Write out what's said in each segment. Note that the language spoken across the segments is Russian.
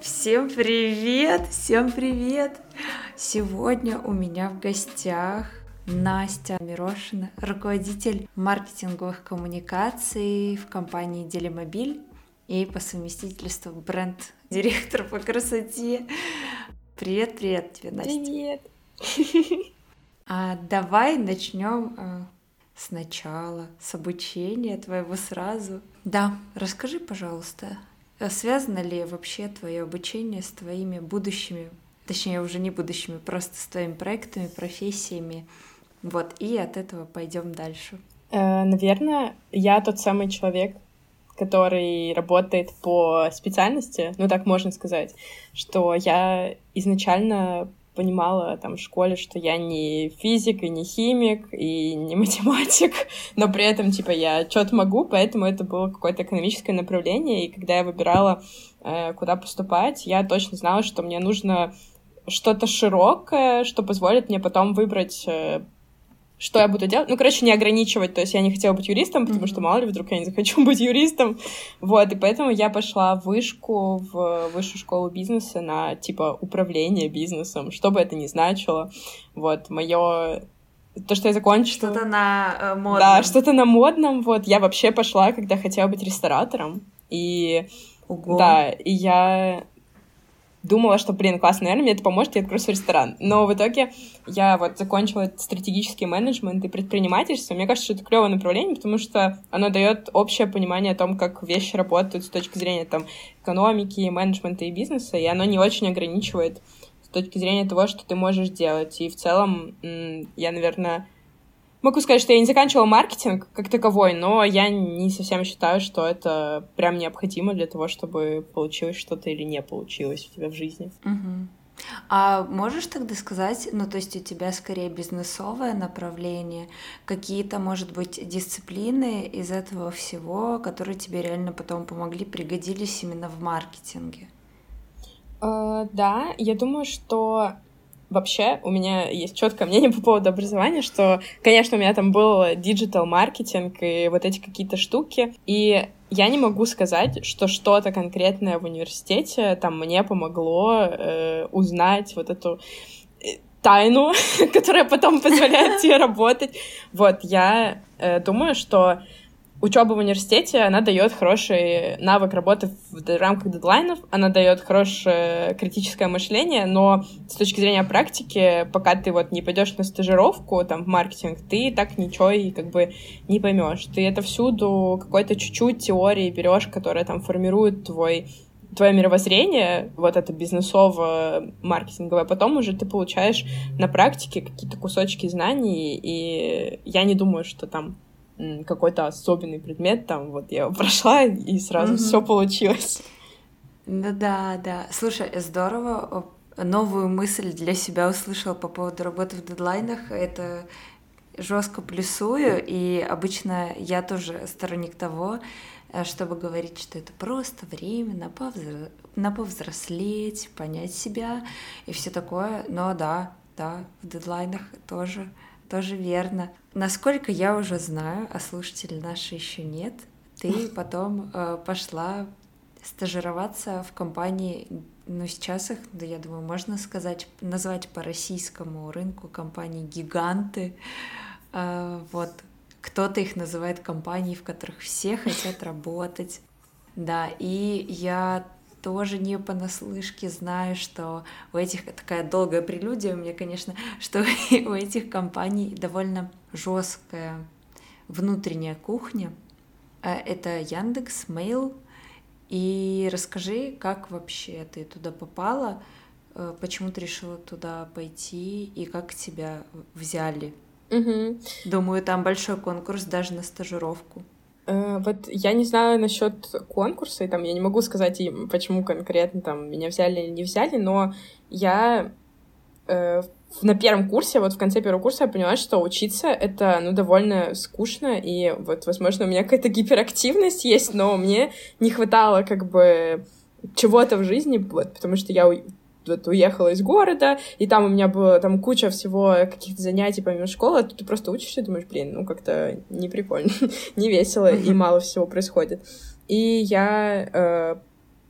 Всем привет! Всем привет! Сегодня у меня в гостях Настя Мирошина, руководитель маркетинговых коммуникаций в компании Делимобиль и по совместительству бренд-директор по красоте. Привет, привет тебе, Настя. Привет. А давай начнем а, сначала, с обучения твоего сразу. Да, расскажи, пожалуйста, а связано ли вообще твое обучение с твоими будущими, точнее уже не будущими, просто с твоими проектами, профессиями? Вот, и от этого пойдем дальше. Э, наверное, я тот самый человек, который работает по специальности, ну так можно сказать, что я изначально понимала там в школе, что я не физик и не химик и не математик, но при этом, типа, я что-то могу, поэтому это было какое-то экономическое направление, и когда я выбирала, э, куда поступать, я точно знала, что мне нужно что-то широкое, что позволит мне потом выбрать э, что я буду делать. Ну, короче, не ограничивать. То есть я не хотела быть юристом, потому mm-hmm. что мало ли вдруг я не захочу быть юристом. Вот, и поэтому я пошла в вышку, в высшую школу бизнеса на, типа, управление бизнесом, что бы это ни значило. Вот, мое то, что я закончила... Что-то на э, модном. Да, что-то на модном. Вот, я вообще пошла, когда хотела быть ресторатором. И... Ого. Да, и я думала, что, блин, классно, наверное, мне это поможет, я открою свой ресторан. Но в итоге я вот закончила стратегический менеджмент и предпринимательство. Мне кажется, что это клевое направление, потому что оно дает общее понимание о том, как вещи работают с точки зрения там экономики, менеджмента и бизнеса, и оно не очень ограничивает с точки зрения того, что ты можешь делать. И в целом я, наверное, Могу сказать, что я не заканчивала маркетинг как таковой, но я не совсем считаю, что это прям необходимо для того, чтобы получилось что-то или не получилось у тебя в жизни. Угу. А можешь тогда сказать, ну то есть у тебя скорее бизнесовое направление, какие-то, может быть, дисциплины из этого всего, которые тебе реально потом помогли, пригодились именно в маркетинге? Uh, да, я думаю, что вообще у меня есть четкое мнение по поводу образования, что, конечно, у меня там был digital-маркетинг и вот эти какие-то штуки, и я не могу сказать, что что-то конкретное в университете там мне помогло э, узнать вот эту э, тайну, которая потом позволяет тебе работать. Вот, я э, думаю, что учеба в университете, она дает хороший навык работы в рамках дедлайнов, она дает хорошее критическое мышление, но с точки зрения практики, пока ты вот не пойдешь на стажировку там в маркетинг, ты так ничего и как бы не поймешь. Ты это всюду какой-то чуть-чуть теории берешь, которая там формирует твой твое мировоззрение, вот это бизнесово-маркетинговое, потом уже ты получаешь на практике какие-то кусочки знаний, и я не думаю, что там какой-то особенный предмет, там вот я его прошла, и сразу mm-hmm. все получилось. Ну да, да. Слушай, здорово. Новую мысль для себя услышала по поводу работы в дедлайнах. Это жестко плюсую, и обычно я тоже сторонник того, э, чтобы говорить, что это просто время на, повзро... на повзрослеть, понять себя и все такое. Но да, да, в дедлайнах тоже тоже верно. Насколько я уже знаю, а слушатели наши еще нет, ты потом э, пошла стажироваться в компании, ну сейчас их, да я думаю, можно сказать, назвать по российскому рынку компании гиганты. Э, вот кто-то их называет компанией, в которых все хотят работать. Да, и я тоже не понаслышке знаю, что у этих, такая долгая прелюдия у меня, конечно, что у этих компаний довольно жесткая внутренняя кухня. Э, это Яндекс, Mail. И расскажи, как вообще ты туда попала, э, почему ты решила туда пойти и как тебя взяли. Угу. Думаю, там большой конкурс даже на стажировку. Э, вот я не знаю насчет конкурса, и там я не могу сказать им, почему конкретно там меня взяли или не взяли, но я э, на первом курсе, вот в конце первого курса я поняла, что учиться это, ну, довольно скучно, и вот, возможно, у меня какая-то гиперактивность есть, но мне не хватало как бы чего-то в жизни, вот, потому что я вот уехала из города, и там у меня было там куча всего каких-то занятий помимо школы, а тут ты просто учишься и думаешь, блин, ну как-то не прикольно, не весело, и мало всего происходит. И я э,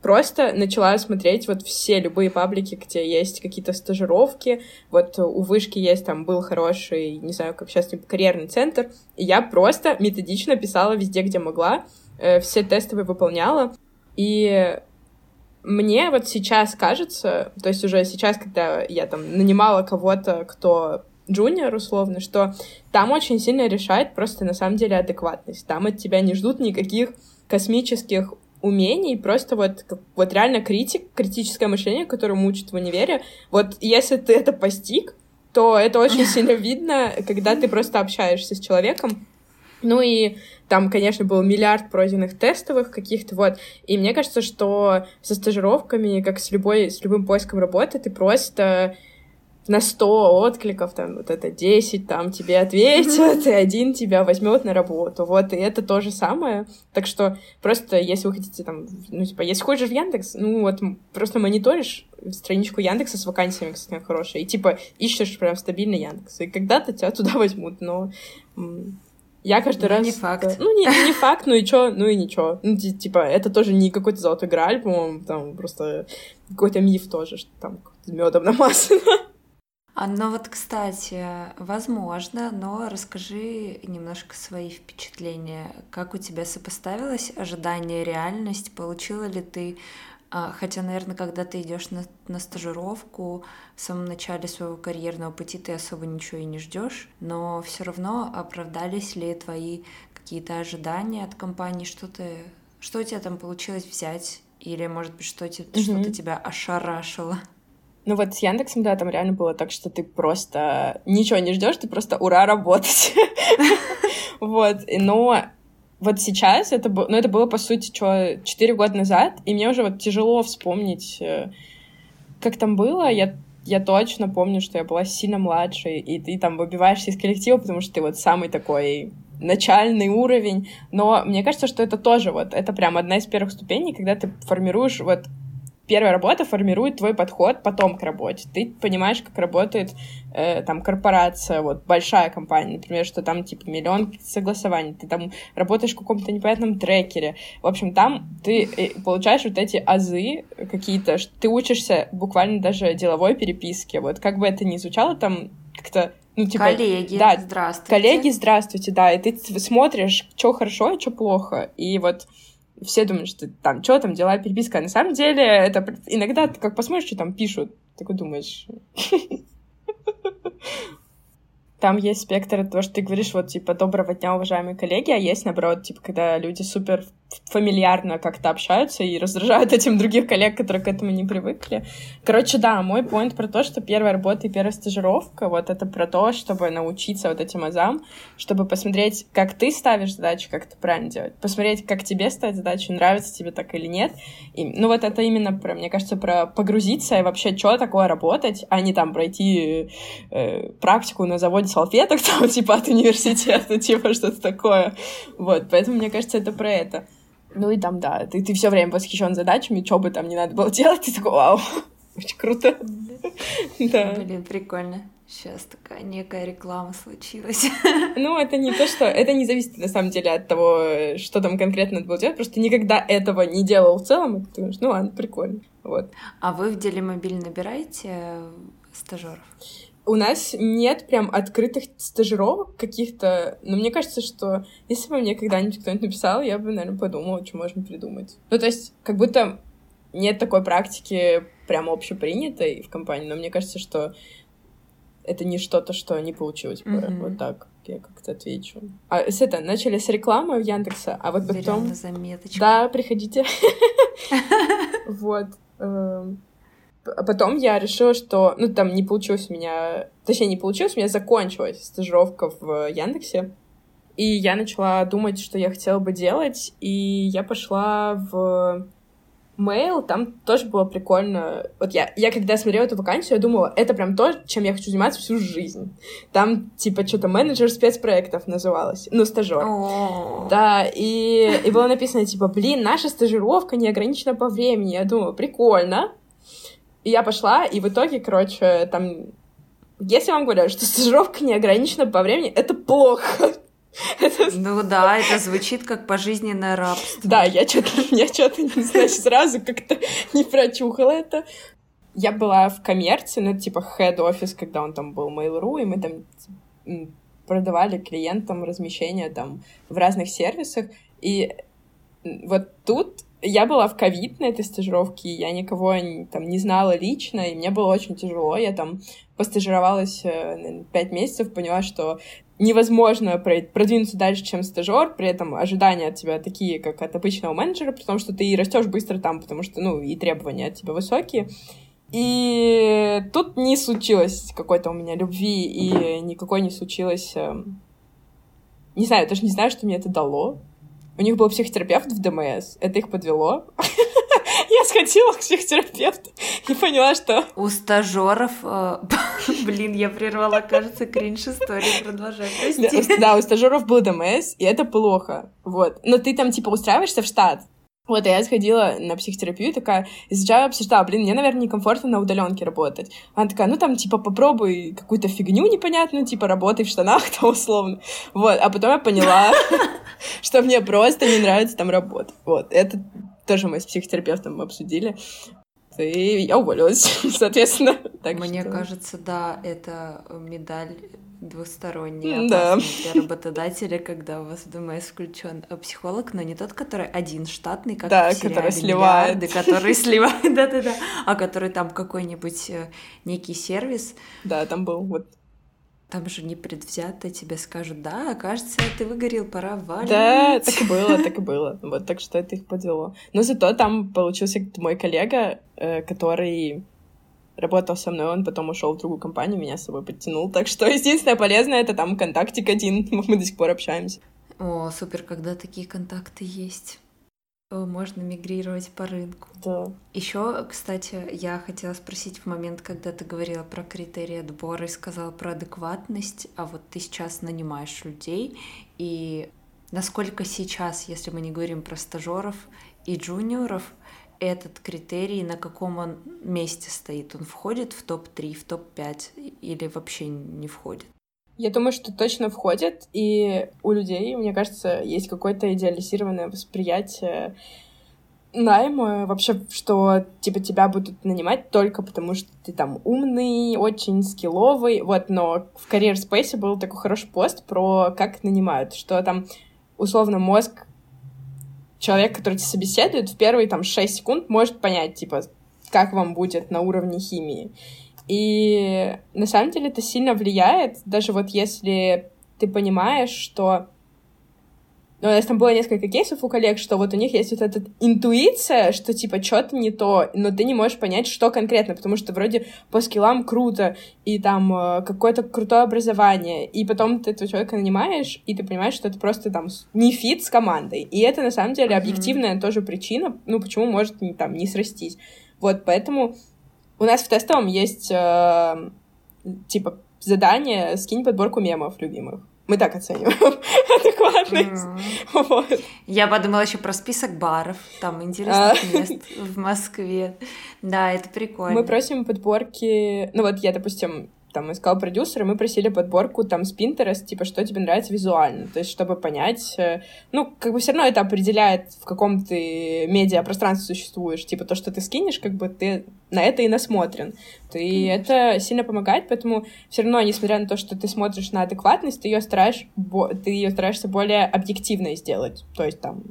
просто начала смотреть вот все любые паблики, где есть какие-то стажировки. Вот у Вышки есть там был хороший, не знаю, как сейчас, типа, карьерный центр. И я просто методично писала везде, где могла. Э, все тестовые выполняла. И мне вот сейчас кажется, то есть уже сейчас, когда я там нанимала кого-то, кто джуниор условно, что там очень сильно решает просто на самом деле адекватность. Там от тебя не ждут никаких космических умений, просто вот, вот реально критик, критическое мышление, которое учат в универе. Вот если ты это постиг, то это очень сильно видно, когда ты просто общаешься с человеком. Ну и там, конечно, был миллиард пройденных тестовых каких-то, вот. И мне кажется, что со стажировками, как с любой, с любым поиском работы, ты просто на 100 откликов, там, вот это 10, там, тебе ответят, и один тебя возьмет на работу, вот, и это то же самое, так что просто, если вы хотите, там, ну, типа, если ходишь в Яндекс, ну, вот, просто мониторишь страничку Яндекса с вакансиями, кстати, хорошая, и, типа, ищешь прям стабильный Яндекс, и когда-то тебя туда возьмут, но я каждый ну, раз... не факт. Ну, не, не факт, ну и чё, ну и ничего. Ну, типа, это тоже не какой-то золотой грааль, по-моему, там просто какой-то миф тоже, что там медом намазано. А, ну вот, кстати, возможно, но расскажи немножко свои впечатления. Как у тебя сопоставилось ожидание реальность? Получила ли ты Хотя, наверное, когда ты идешь на, на стажировку, в самом начале своего карьерного пути ты особо ничего и не ждешь, но все равно оправдались ли твои какие-то ожидания от компании, что ты, что у тебя там получилось взять, или, может быть, что, mm-hmm. что-то тебя ошарашило? Ну вот с Яндексом, да, там реально было так, что ты просто ничего не ждешь, ты просто ура работать. Вот, но вот сейчас это было, ну это было по сути что 4 года назад, и мне уже вот тяжело вспомнить, э, как там было. Я я точно помню, что я была сильно младше, и ты там выбиваешься из коллектива, потому что ты вот самый такой начальный уровень. Но мне кажется, что это тоже вот, это прям одна из первых ступеней, когда ты формируешь вот первая работа формирует твой подход потом к работе. Ты понимаешь, как работает э, там корпорация, вот большая компания, например, что там типа миллион согласований, ты там работаешь в каком-то непонятном трекере. В общем, там ты э, получаешь вот эти азы какие-то, ты учишься буквально даже деловой переписке. Вот как бы это ни звучало, там как-то ну, типа, коллеги, да, здравствуйте. Коллеги, здравствуйте, да, и ты смотришь, что хорошо и что плохо. И вот все думают, что там, что там, дела, переписка. А на самом деле, это иногда ты как посмотришь, что там пишут, такой думаешь... Там есть спектр того, что ты говоришь, вот, типа, доброго дня, уважаемые коллеги, а есть, наоборот, типа, когда люди супер фамильярно как-то общаются и раздражают этим других коллег, которые к этому не привыкли. Короче, да, мой поинт про то, что первая работа и первая стажировка, вот это про то, чтобы научиться вот этим азам, чтобы посмотреть, как ты ставишь задачи, как это правильно делать, посмотреть, как тебе ставить задачи, нравится тебе так или нет. И, ну, вот это именно, про, мне кажется, про погрузиться и вообще, что такое работать, а не там пройти э, практику на заводе салфеток, там, типа, от университета, типа, что-то такое. Вот, поэтому, мне кажется, это про это. Ну и там, да, ты, ты все время восхищен задачами, что бы там не надо было делать, ты такой, вау, очень круто. Да. Блин, прикольно. Сейчас такая некая реклама случилась. Ну, это не то, что... Это не зависит, на самом деле, от того, что там конкретно надо было делать. Просто никогда этого не делал в целом. И ты думаешь, ну ладно, прикольно. Вот. А вы в деле мобиль набираете стажеров? У нас нет прям открытых стажировок каких-то, но мне кажется, что если бы мне когда-нибудь кто-нибудь написал, я бы, наверное, подумала, что можно придумать. Ну, то есть, как будто нет такой практики прям общепринятой в компании, но мне кажется, что это не что-то, что не получилось бы. Mm-hmm. Вот так я как-то отвечу. А с это, начали с рекламы в Яндекса, а вот потом... на заметочку. Да, приходите. Вот. А потом я решила, что, ну, там не получилось у меня, точнее, не получилось, у меня закончилась стажировка в Яндексе, и я начала думать, что я хотела бы делать, и я пошла в Mail, там тоже было прикольно. Вот я, я когда смотрела эту вакансию, я думала, это прям то, чем я хочу заниматься всю жизнь. Там, типа, что-то менеджер спецпроектов называлось. Ну, стажер. Oh. Да, и, и было написано, типа, блин, наша стажировка не ограничена по времени. Я думала, прикольно. И я пошла, и в итоге, короче, там... Если вам говорят, что стажировка не ограничена по времени, это плохо. Ну да, это звучит как пожизненное рабство. Да, я что-то, я что-то, не знаю, сразу как-то не прочухала это. Я была в коммерции, ну, типа, head офис, когда он там был Mail.ru, и мы там продавали клиентам размещение там в разных сервисах. И вот тут я была в ковид на этой стажировке, я никого там не знала лично, и мне было очень тяжело. Я там постажировалась э, пять месяцев, поняла, что невозможно продвинуться дальше, чем стажер, при этом ожидания от тебя такие, как от обычного менеджера, потому что ты растешь быстро там, потому что, ну, и требования от тебя высокие. И тут не случилось какой-то у меня любви, и никакой не случилось... Эм, не знаю, даже не знаю, что мне это дало. У них был психотерапевт в ДМС, это их подвело. Я сходила к психотерапевту и поняла, что... У стажеров... Э, блин, я прервала, кажется, кринж историю. Продолжай, Да, у стажеров был ДМС, и это плохо. Вот. Но ты там, типа, устраиваешься в штат, вот, и я сходила на психотерапию, такая, и сначала обсуждала, блин, мне, наверное, некомфортно на удаленке работать. Она такая, ну, там, типа, попробуй какую-то фигню непонятную, типа, работай в штанах, там, условно. Вот, а потом я поняла, что мне просто не нравится там работать. Вот, это тоже мы с психотерапевтом обсудили. И я уволилась, соответственно. Так Мне что... кажется, да, это медаль двусторонняя да. для работодателя, когда у вас в ДМС включен психолог, но не тот, который один штатный, как да, в который сливает, который сливает, да-да-да, а который там какой-нибудь э, некий сервис. Да, там был вот там же непредвзято тебе скажут, да, кажется, ты выгорел, пора валить. Да, так и было, так и было. Вот, так что это их подвело. Но зато там получился мой коллега, э, который работал со мной, он потом ушел в другую компанию, меня с собой подтянул. Так что единственное полезное это там контактик один, мы до сих пор общаемся. О, супер, когда такие контакты есть. Можно мигрировать по рынку. Да. Еще, кстати, я хотела спросить в момент, когда ты говорила про критерии отбора и сказала про адекватность, а вот ты сейчас нанимаешь людей, и насколько сейчас, если мы не говорим про стажеров и джуниоров, этот критерий на каком он месте стоит? Он входит в топ-3, в топ-5 или вообще не входит? Я думаю, что точно входит, и у людей, мне кажется, есть какое-то идеализированное восприятие найма, вообще, что, типа, тебя будут нанимать только потому, что ты там умный, очень скилловый, вот, но в Career Space был такой хороший пост про как нанимают, что там, условно, мозг человек, который тебя собеседует, в первые там 6 секунд может понять, типа, как вам будет на уровне химии. И на самом деле это сильно влияет, даже вот если ты понимаешь, что у нас там было несколько кейсов у коллег, что вот у них есть вот эта интуиция, что типа что-то не то, но ты не можешь понять, что конкретно, потому что вроде по скиллам круто, и там э, какое-то крутое образование, и потом ты этого человека нанимаешь, и ты понимаешь, что это просто там не фит с командой. И это на самом деле объективная mm-hmm. тоже причина, ну почему может не, там не срастись. Вот, поэтому у нас в тестовом есть э, типа задание «Скинь подборку мемов любимых». Мы так оцениваем адекватность. Mm. Вот. Я подумала еще про список баров, там интересных а. мест в Москве. Да, это прикольно. Мы просим подборки... Ну вот я, допустим, там искал продюсера, мы просили подборку там с Pinterest, типа, что тебе нравится визуально, то есть, чтобы понять, э, ну, как бы все равно это определяет, в каком ты медиапространстве существуешь, типа, то, что ты скинешь, как бы ты на это и насмотрен. И mm это сильно помогает, поэтому все равно, несмотря на то, что ты смотришь на адекватность, ты ее стараешь, ты ее стараешься более объективной сделать, то есть там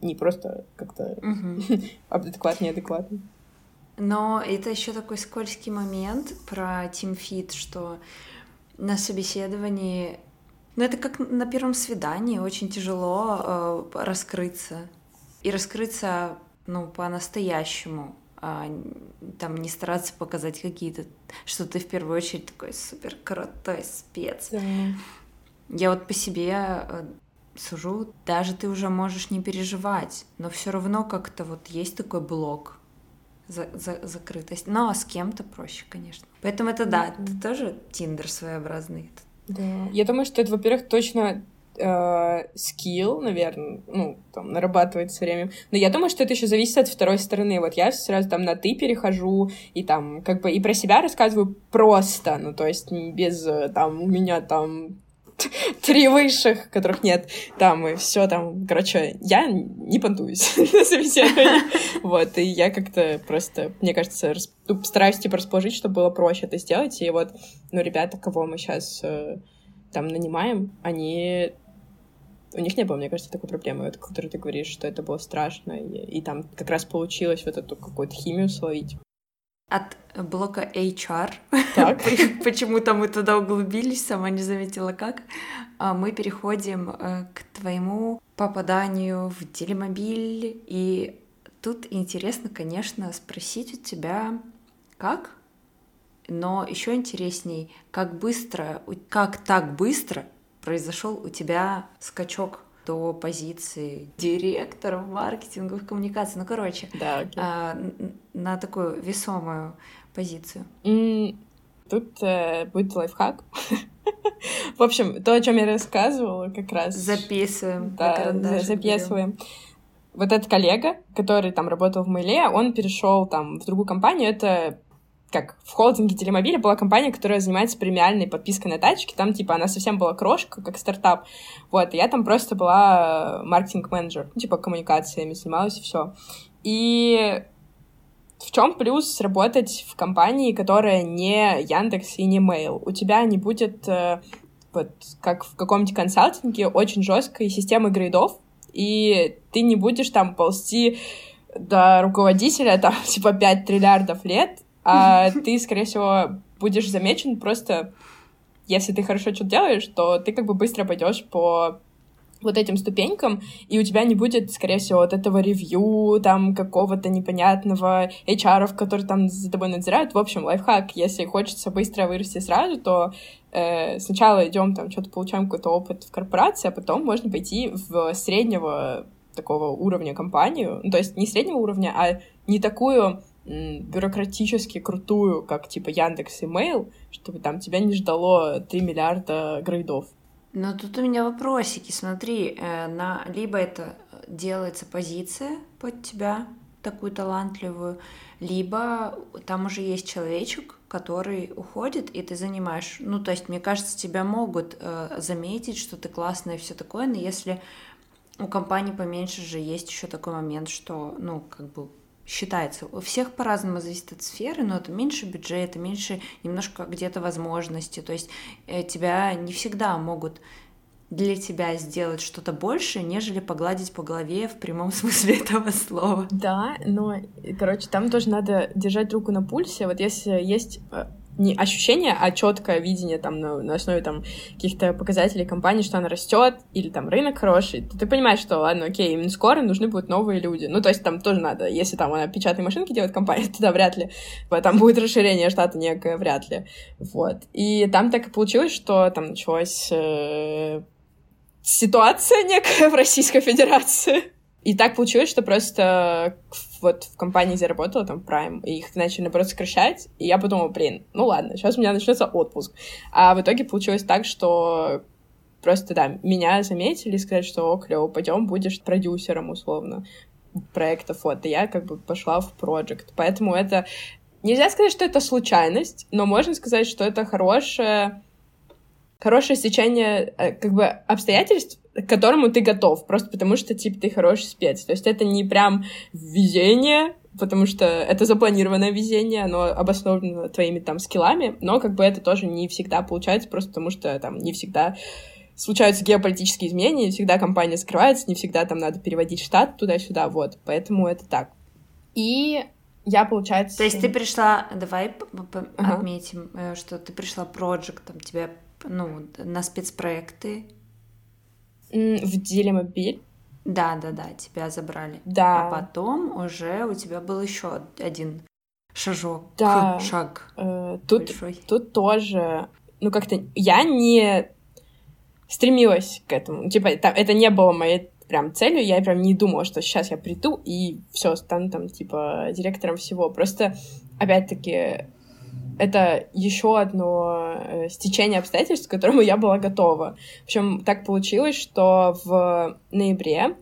не просто как-то mm-hmm. адекват, неадекватно. Но это еще такой скользкий момент про TeamFit, что на собеседовании, ну это как на первом свидании, очень тяжело э, раскрыться. И раскрыться, ну, по-настоящему, а там не стараться показать какие-то, что ты в первую очередь такой супер крутой спец. Да. Я вот по себе э, сужу, даже ты уже можешь не переживать, но все равно как-то вот есть такой блок за, за, закрытость. Но с кем-то проще, конечно. Поэтому это да, это тоже Тиндер своеобразный. Да. Я думаю, что это, во-первых, точно скилл, наверное, ну, там, нарабатывать со временем. Но я думаю, что это еще зависит от второй стороны. Вот я сразу там на «ты» перехожу, и там, как бы, и про себя рассказываю просто, ну, то есть без, э, там, у меня там три высших, которых нет, там, и все там, короче, я не понтуюсь на собеседовании, вот, и я как-то просто, мне кажется. Ну, стараюсь, типа, расположить, чтобы было проще это сделать, и вот, ну, ребята, кого мы сейчас э, там нанимаем, они у них не было, мне кажется, такой проблемы, вот, о которой ты говоришь, что это было страшно, и, и там как раз получилось вот эту какую-то химию словить. От блока HR, почему-то мы туда углубились, сама не заметила как, а мы переходим э, к твоему попаданию в телемобиль. И тут интересно, конечно, спросить у тебя, как, но еще интересней, как быстро, как так быстро произошел у тебя скачок до позиции директора маркетинговых коммуникаций. Ну, короче, да, а, на такую весомую позицию. Mm, тут э, будет лайфхак. В общем, то, о чем я рассказывала, как раз. Записываем. Да, записываем. Вот этот коллега, который там работал в Мейле, он перешел там в другую компанию. Это как в холдинге Телемобиля была компания, которая занимается премиальной подпиской на тачки. Там, типа, она совсем была крошка, как стартап. Вот, и я там просто была маркетинг-менеджер, ну, типа, коммуникациями занималась и все. И в чем плюс работать в компании, которая не Яндекс и не Mail? У тебя не будет, э, вот, как в каком-нибудь консалтинге, очень жесткой системы грейдов, и ты не будешь там ползти до руководителя, там, типа, 5 триллиардов лет, а ты, скорее всего, будешь замечен просто, если ты хорошо что-то делаешь, то ты как бы быстро пойдешь по вот этим ступенькам, и у тебя не будет, скорее всего, вот этого ревью, там, какого-то непонятного HR, который там за тобой надзирают. В общем, лайфхак, если хочется быстро вырасти сразу, то э, сначала идем там, что-то получаем какой-то опыт в корпорации, а потом можно пойти в среднего такого уровня компанию, ну, то есть не среднего уровня, а не такую бюрократически крутую, как типа Яндекс и Mail, чтобы там тебя не ждало 3 миллиарда грейдов. Но тут у меня вопросики. Смотри, э, на... либо это делается позиция под тебя, такую талантливую, либо там уже есть человечек, который уходит, и ты занимаешь. Ну, то есть, мне кажется, тебя могут э, заметить, что ты классная и все такое, но если у компании поменьше же есть еще такой момент, что, ну, как бы считается. У всех по-разному зависит от сферы, но это меньше бюджета, меньше немножко где-то возможности. То есть э, тебя не всегда могут для тебя сделать что-то больше, нежели погладить по голове в прямом смысле этого слова. Да, но, короче, там тоже надо держать руку на пульсе. Вот если есть э, не ощущение, а четкое видение там на, на основе там каких-то показателей компании, что она растет, или там рынок хороший, то ты понимаешь, что ладно, окей, именно скоро нужны будут новые люди. Ну, то есть там тоже надо, если там она печатные машинки делает компания, тогда вряд ли. Там будет расширение штата некое, вряд ли. Вот. И там так и получилось, что там началась э, ситуация некая в Российской Федерации. И так получилось, что просто вот в компании, где работала, там, Prime, их начали, наоборот, сокращать, и я подумала, блин, ну ладно, сейчас у меня начнется отпуск. А в итоге получилось так, что просто, да, меня заметили и сказали, что, о, клево, пойдем, будешь продюсером, условно, проектов, вот, и я как бы пошла в проект. Поэтому это... Нельзя сказать, что это случайность, но можно сказать, что это хорошее хорошее стечение э, как бы обстоятельств, к которому ты готов, просто потому что, типа, ты хороший спец. То есть это не прям везение, потому что это запланированное везение, оно обосновано твоими там скиллами, но как бы это тоже не всегда получается, просто потому что там не всегда случаются геополитические изменения, не всегда компания скрывается, не всегда там надо переводить штат туда-сюда, вот. Поэтому это так. И я, получается... То есть ты пришла, давай ага. отметим, э, что ты пришла проектом, тебя ну, на спецпроекты? В Делимобиль. Да, да, да, тебя забрали. Да. А потом уже у тебя был еще один шажок, да. шаг. Э, тут, большой. тут тоже, ну как-то я не стремилась к этому. Типа, там, это не было моей прям целью, я прям не думала, что сейчас я приду и все, стану там, типа, директором всего. Просто, опять-таки, это еще одно э, стечение обстоятельств, к которому я была готова. В общем, так получилось, что в ноябре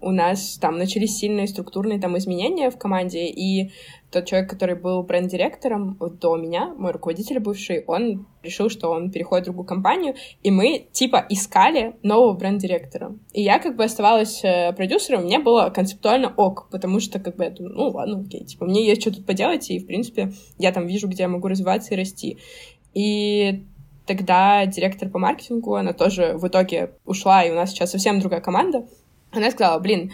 у нас там начались сильные структурные там изменения в команде, и тот человек, который был бренд-директором до меня, мой руководитель бывший, он решил, что он переходит в другую компанию, и мы типа искали нового бренд-директора. И я как бы оставалась э, продюсером, мне было концептуально ок, потому что как бы я думаю, ну ладно, окей, типа мне есть что тут поделать, и в принципе я там вижу, где я могу развиваться и расти. И тогда директор по маркетингу, она тоже в итоге ушла, и у нас сейчас совсем другая команда, она сказала, блин,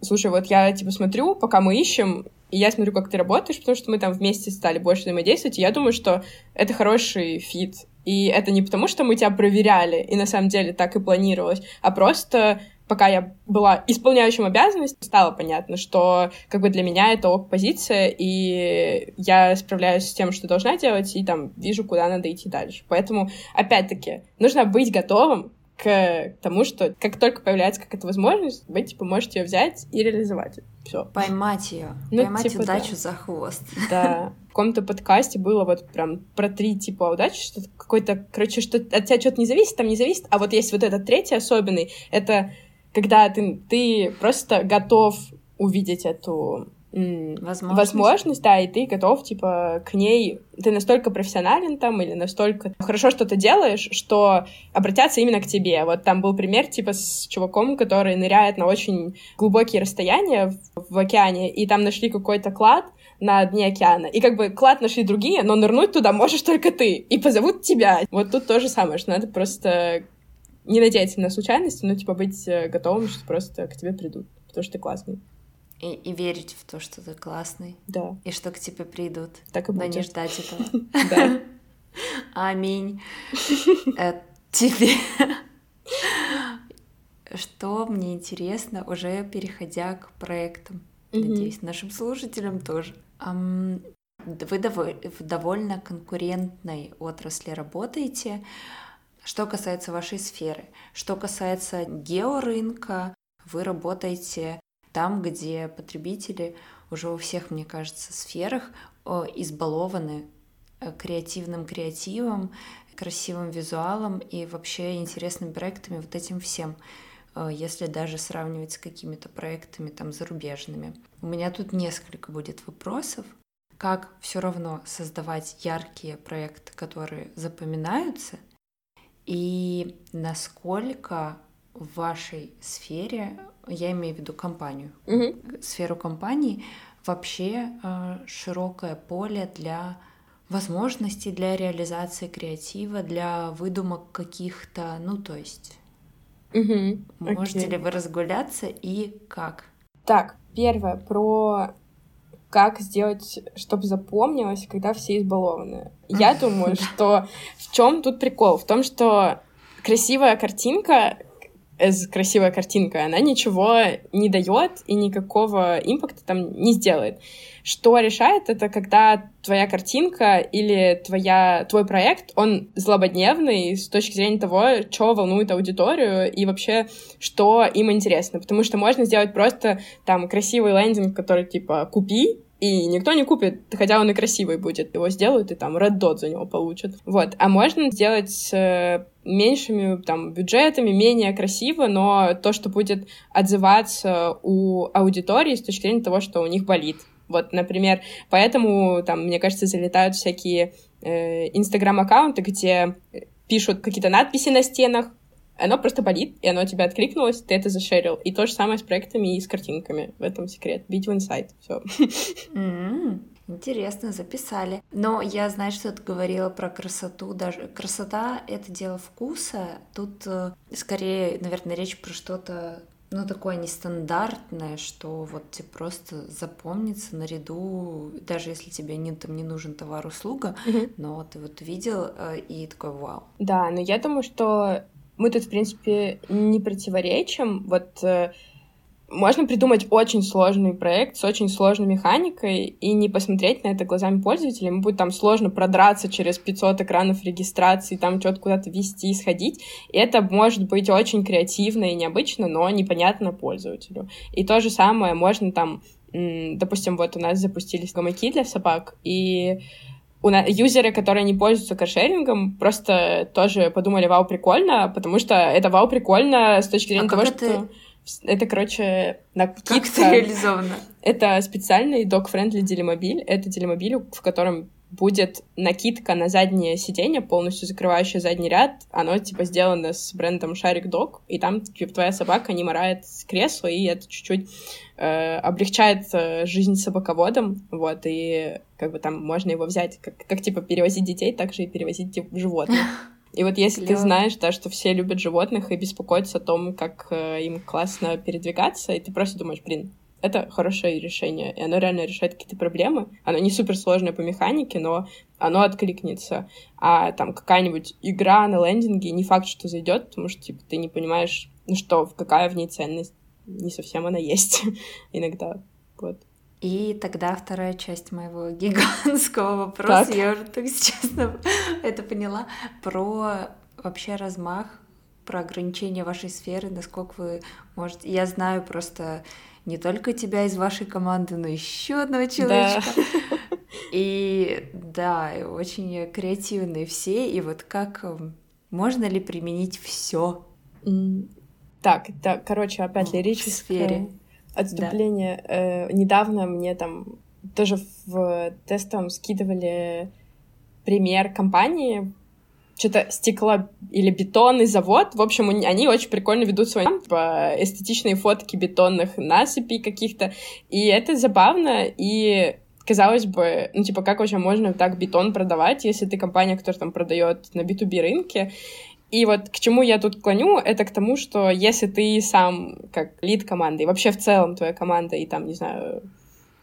слушай, вот я, типа, смотрю, пока мы ищем, и я смотрю, как ты работаешь, потому что мы там вместе стали больше взаимодействовать, и я думаю, что это хороший fit. И это не потому, что мы тебя проверяли, и на самом деле так и планировалось, а просто пока я была исполняющим обязанность, стало понятно, что как бы для меня это ok-позиция, и я справляюсь с тем, что должна делать, и там вижу, куда надо идти дальше. Поэтому, опять-таки, нужно быть готовым к тому, что как только появляется какая-то возможность, вы типа можете ее взять и реализовать. Все. Поймать ее. Ну, Поймать типа, удачу да. за хвост. Да. В каком-то подкасте было вот прям про три типа удачи, что какой-то, короче, что от тебя что-то не зависит, там не зависит, а вот есть вот этот третий особенный, это когда ты, ты просто готов увидеть эту возможность. возможность, да, и ты готов, типа, к ней, ты настолько профессионален там или настолько хорошо что-то делаешь, что обратятся именно к тебе. Вот там был пример, типа, с чуваком, который ныряет на очень глубокие расстояния в, в океане, и там нашли какой-то клад, на дне океана. И как бы клад нашли другие, но нырнуть туда можешь только ты. И позовут тебя. Вот тут то же самое, что надо просто не надеяться на случайности, но типа быть э, готовым, что просто к тебе придут, потому что ты классный. И, и верить в то, что ты классный. Да. И что к тебе придут. Так и будет. Но не ждать этого. Да. Аминь. Э, тебе... Что мне интересно, уже переходя к проектам, надеюсь, нашим слушателям тоже. Вы в довольно конкурентной отрасли работаете. Что касается вашей сферы, что касается георынка, вы работаете там, где потребители уже во всех, мне кажется, сферах избалованы э, креативным креативом, красивым визуалом и вообще интересными проектами, вот этим всем, э, если даже сравнивать с какими-то проектами там зарубежными. У меня тут несколько будет вопросов. Как все равно создавать яркие проекты, которые запоминаются, и насколько в вашей сфере я имею в виду компанию, угу. сферу компании, вообще э, широкое поле для возможностей для реализации креатива, для выдумок каких-то, ну то есть. Угу. Можете Окей. ли вы разгуляться и как? Так, первое про как сделать, чтобы запомнилось, когда все избалованы. Я думаю, что в чем тут прикол? В том, что красивая картинка красивая картинка, она ничего не дает и никакого импакта там не сделает. Что решает, это когда твоя картинка или твоя, твой проект, он злободневный с точки зрения того, что волнует аудиторию и вообще, что им интересно. Потому что можно сделать просто там красивый лендинг, который типа «купи», и никто не купит, хотя он и красивый будет. Его сделают, и там Red Dot за него получат. Вот. А можно сделать э, меньшими там бюджетами, менее красиво, но то, что будет отзываться у аудитории с точки зрения того, что у них болит. Вот, например, поэтому там, мне кажется, залетают всякие э, инстаграм-аккаунты, где пишут какие-то надписи на стенах, оно просто болит, и оно тебе откликнулось, ты это зашерил. И то же самое с проектами и с картинками. В этом секрет. Бить в инсайт. Все. Интересно, записали. Но я знаю, что ты говорила про красоту. Даже красота — это дело вкуса. Тут э, скорее, наверное, речь про что-то ну, такое нестандартное, что вот тебе просто запомнится наряду, даже если тебе не, там не нужен товар-услуга, mm-hmm. но ты вот видел э, и такой вау. Да, но я думаю, что мы тут, в принципе, не противоречим. Вот э, можно придумать очень сложный проект с очень сложной механикой и не посмотреть на это глазами пользователя. Ему будет там сложно продраться через 500 экранов регистрации, там что-то куда-то вести, сходить. И это может быть очень креативно и необычно, но непонятно пользователю. И то же самое можно там допустим, вот у нас запустились гамаки для собак, и у нас, юзеры, которые не пользуются каршерингом, просто тоже подумали, вау, прикольно, потому что это вау, прикольно с точки зрения а того, это... что... Это, короче, накидка. Как это реализовано? Это специальный dog-friendly делимобиль. Это делимобиль, в котором будет накидка на заднее сиденье, полностью закрывающая задний ряд. Оно, типа, сделано с брендом Шарик Dog, и там, типа, твоя собака не морает с кресла, и это чуть-чуть э, облегчает э, жизнь собаководам, вот, и как бы там можно его взять, как, как типа, перевозить детей, так же и перевозить типа, животных. И вот если Клево. ты знаешь, да, что все любят животных и беспокоятся о том, как э, им классно передвигаться, и ты просто думаешь, блин, это хорошее решение, и оно реально решает какие-то проблемы. Оно не суперсложное по механике, но оно откликнется. А там какая-нибудь игра на лендинге не факт, что зайдет, потому что типа ты не понимаешь, ну что, какая в ней ценность. Не совсем она есть иногда. Вот. И тогда вторая часть моего гигантского вопроса, так. я уже так честно это поняла, про вообще размах, про ограничение вашей сферы, насколько вы можете... Я знаю просто не только тебя из вашей команды, но еще одного человечка. Да. И да, очень креативные все. И вот как эм, можно ли применить все? Так, да, короче, опять лирическое отступление. Да. Э, недавно мне там тоже в тестом скидывали пример компании, что-то стекло или бетонный завод. В общем, они очень прикольно ведут свои типа, эстетичные фотки бетонных насыпей каких-то. И это забавно, и казалось бы, ну, типа, как вообще можно так бетон продавать, если ты компания, которая там продает на B2B рынке, и вот к чему я тут клоню, это к тому, что если ты сам как лид команды, и вообще в целом твоя команда, и там, не знаю,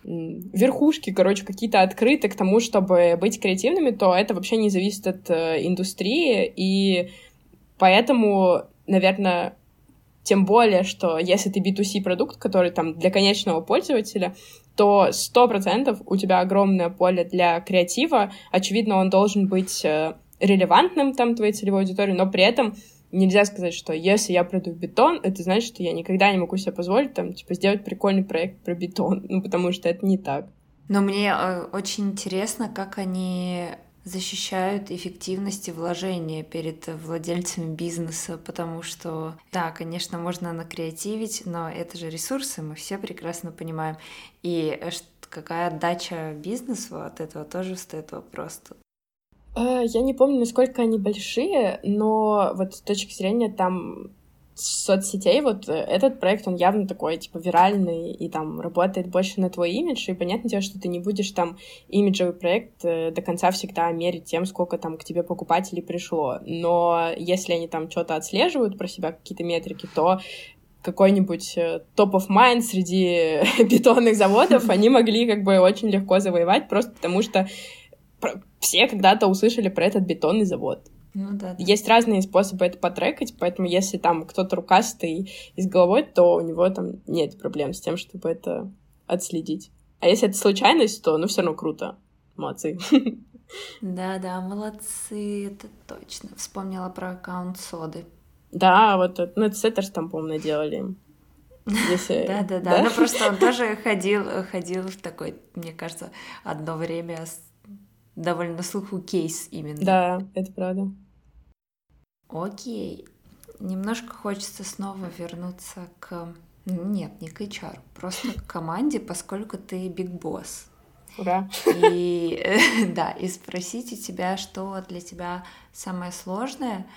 верхушки, короче, какие-то открыты к тому, чтобы быть креативными, то это вообще не зависит от э, индустрии, и поэтому, наверное, тем более, что если ты B2C продукт, который там для конечного пользователя, то сто процентов у тебя огромное поле для креатива. Очевидно, он должен быть э, релевантным там твоей целевой аудитории, но при этом нельзя сказать, что если я продаю бетон, это значит, что я никогда не могу себе позволить там, типа, сделать прикольный проект про бетон, ну, потому что это не так. Но мне э, очень интересно, как они защищают эффективность и вложения перед владельцами бизнеса, потому что, да, конечно, можно накреативить, но это же ресурсы, мы все прекрасно понимаем. И э, какая отдача бизнесу от этого тоже стоит вопрос тут. Э, я не помню, насколько они большие, но вот с точки зрения там соцсетей, вот э, этот проект, он явно такой, типа, виральный и там работает больше на твой имидж, и понятное дело, что ты не будешь там имиджевый проект э, до конца всегда мерить тем, сколько там к тебе покупателей пришло. Но если они там что-то отслеживают про себя, какие-то метрики, то какой-нибудь топ of mind среди бетонных заводов они могли как бы очень легко завоевать, просто потому что все когда-то услышали про этот бетонный завод. Ну, да, да. Есть разные способы это потрекать, поэтому если там кто-то рукастый и с головой, то у него там нет проблем с тем, чтобы это отследить. А если это случайность, то ну все равно круто. Молодцы. Да, да, молодцы, это точно. Вспомнила про аккаунт соды. Да, вот ну, это Сеттерс там, по-моему, делали. Если... Да, да, да. Ну просто он тоже ходил, ходил в такой, мне кажется, одно время довольно на слуху кейс именно. Да, это правда. Окей. Немножко хочется снова вернуться к... Нет, не к HR, просто к команде, поскольку ты биг босс. Ура! И да, и спросить у тебя, что для тебя самое сложное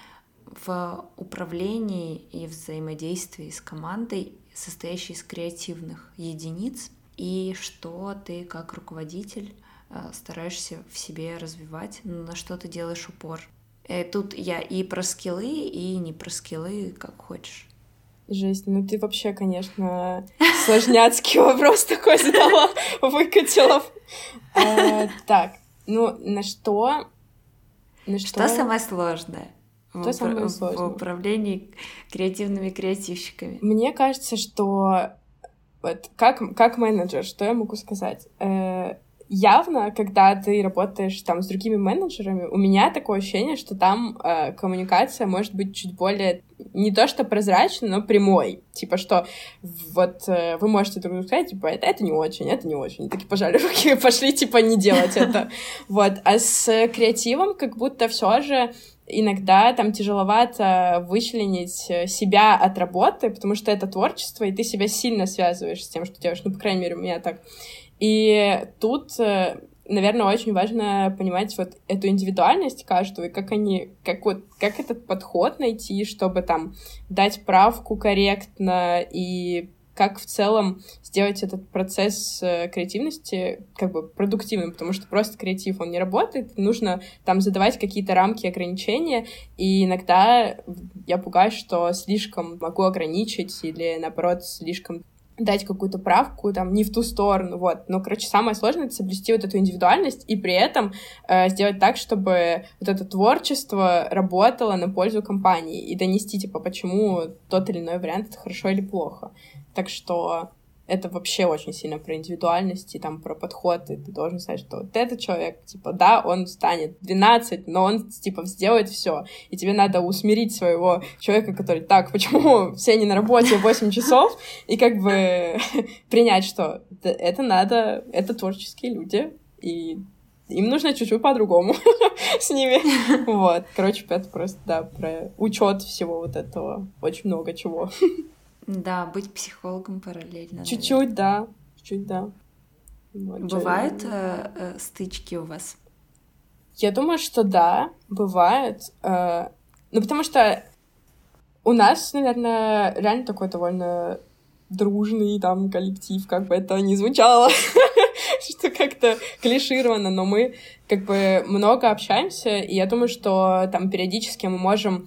в управлении и взаимодействии с командой, состоящей из креативных единиц, и что ты как руководитель стараешься в себе развивать, на что ты делаешь упор. И э, тут я и про скиллы, и не про скиллы, как хочешь. Жесть, ну ты вообще, конечно, сложняцкий вопрос такой задала, выкатила. Э, так, ну на что? На что? Что самое сложное? Что самое сложное? В управлении креативными креативщиками. Мне кажется, что вот как, как менеджер, что я могу сказать? Явно, когда ты работаешь там с другими менеджерами, у меня такое ощущение, что там э, коммуникация может быть чуть более не то что прозрачной, но прямой. Типа, что вот э, вы можете друг другу сказать, типа, это, это не очень, это не очень. И такие пожали руки, пошли, типа, не делать это. Вот. А с креативом как будто все же иногда там тяжеловато вычленить себя от работы, потому что это творчество, и ты себя сильно связываешь с тем, что делаешь. Ну, по крайней мере, у меня так. И тут, э, наверное, очень важно понимать вот эту индивидуальность каждого, и как они, как вот, как этот подход найти, чтобы там дать правку корректно и как в целом сделать этот процесс э, креативности как бы продуктивным, потому что просто креатив, он не работает, нужно там задавать какие-то рамки ограничения, и иногда я пугаюсь, что слишком могу ограничить или, наоборот, слишком дать какую-то правку там не в ту сторону, вот. Но, короче, самое сложное — это соблюсти вот эту индивидуальность и при этом э, сделать так, чтобы вот это творчество работало на пользу компании и донести, типа, почему тот или иной вариант — это хорошо или плохо. Так что это вообще очень сильно про индивидуальность и там про подход, и ты должен знать, что вот этот человек, типа, да, он станет 12, но он, типа, сделает все, и тебе надо усмирить своего человека, который, так, почему все не на работе 8 часов, и как бы принять, что это надо, это творческие люди, и им нужно чуть-чуть по-другому с ними. Вот. Короче, это просто, да, про учет всего вот этого. Очень много чего. Да, быть психологом параллельно. Чуть-чуть, да. Чуть-чуть, да. Вот, Бывают э, э, стычки у вас? Я думаю, что да, бывает. Э, ну, потому что у нас, наверное, реально такой довольно дружный там коллектив, как бы это ни звучало, что как-то клишировано, но мы как бы много общаемся, и я думаю, что там периодически мы можем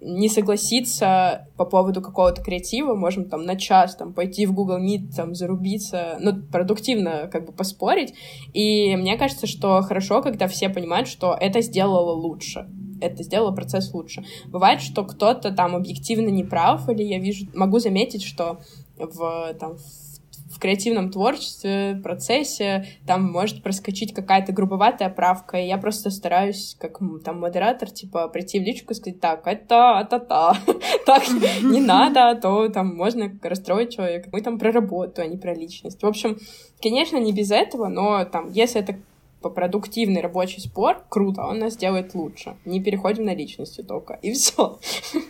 не согласиться по поводу какого-то креатива, можем там на час там пойти в Google Meet, там зарубиться, ну, продуктивно как бы поспорить. И мне кажется, что хорошо, когда все понимают, что это сделало лучше это сделало процесс лучше. Бывает, что кто-то там объективно не прав, или я вижу, могу заметить, что в, там, в креативном творчестве, процессе, там может проскочить какая-то грубоватая правка, и я просто стараюсь, как там модератор, типа, прийти в личку и сказать, так, это та-та, так не надо, а то там можно расстроить человека. Мы там про работу, а не про личность. В общем, конечно, не без этого, но там, если это по продуктивный рабочий спор, круто, он нас делает лучше. Не переходим на личности только, и все.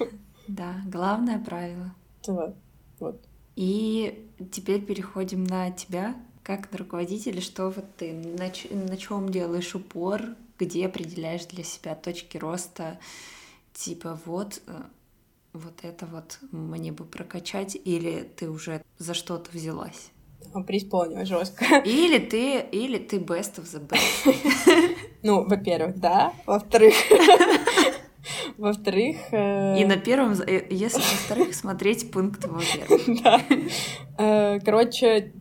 Да, главное правило. Вот. вот. И теперь переходим на тебя, как на руководителя. Что вот ты, на, на чем делаешь упор, где определяешь для себя точки роста, типа вот, э, вот это вот мне бы прокачать, или ты уже за что-то взялась? преисполнила жестко. Или ты, или ты best of the best. Ну, во-первых, да. Во-вторых, во-вторых... Э, И на первом, э, если во-вторых, смотреть пункт во-первых. Да. Э, короче,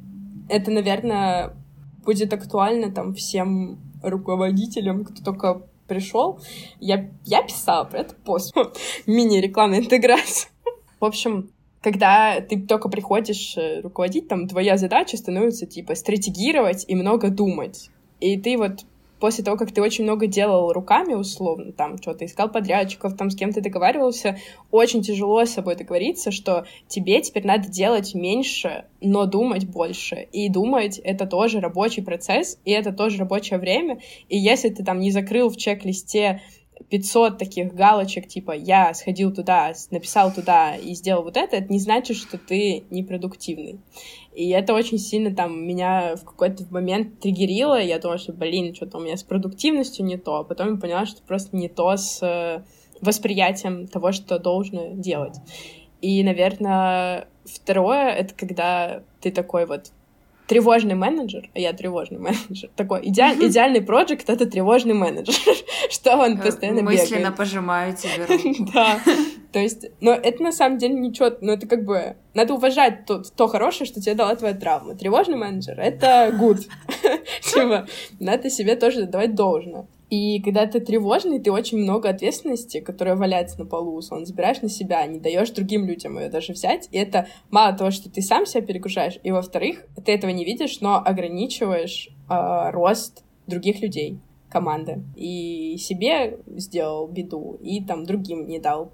это, наверное, будет актуально там всем руководителям, кто только пришел. Я, я писала про это пост. Мини-рекламная интеграция. В общем, когда ты только приходишь руководить, там твоя задача становится типа стратегировать и много думать. И ты вот после того, как ты очень много делал руками, условно, там что-то искал подрядчиков, там с кем-то договаривался, очень тяжело с собой договориться, что тебе теперь надо делать меньше, но думать больше. И думать — это тоже рабочий процесс, и это тоже рабочее время. И если ты там не закрыл в чек-листе 500 таких галочек, типа «я сходил туда, написал туда и сделал вот это», это не значит, что ты непродуктивный. И это очень сильно там меня в какой-то момент триггерило. Я думала, что, блин, что-то у меня с продуктивностью не то. А потом я поняла, что просто не то с э, восприятием того, что должно делать. И, наверное, второе — это когда ты такой вот тревожный менеджер, а я тревожный менеджер, такой идеаль, идеальный проект — это тревожный менеджер, что он э, постоянно Мысленно бегает. пожимаю тебе руку. Да, то есть, но это на самом деле ничего, но это как бы, надо уважать то, то хорошее, что тебе дала твоя травма. Тревожный менеджер — это good. Типа, надо себе тоже давать должное. И когда ты тревожный, ты очень много ответственности, которая валяется на полу, условно, забираешь на себя, не даешь другим людям ее даже взять. И это мало того, что ты сам себя перегружаешь, и во-вторых, ты этого не видишь, но ограничиваешь э, рост других людей, команды. И себе сделал беду, и там другим не дал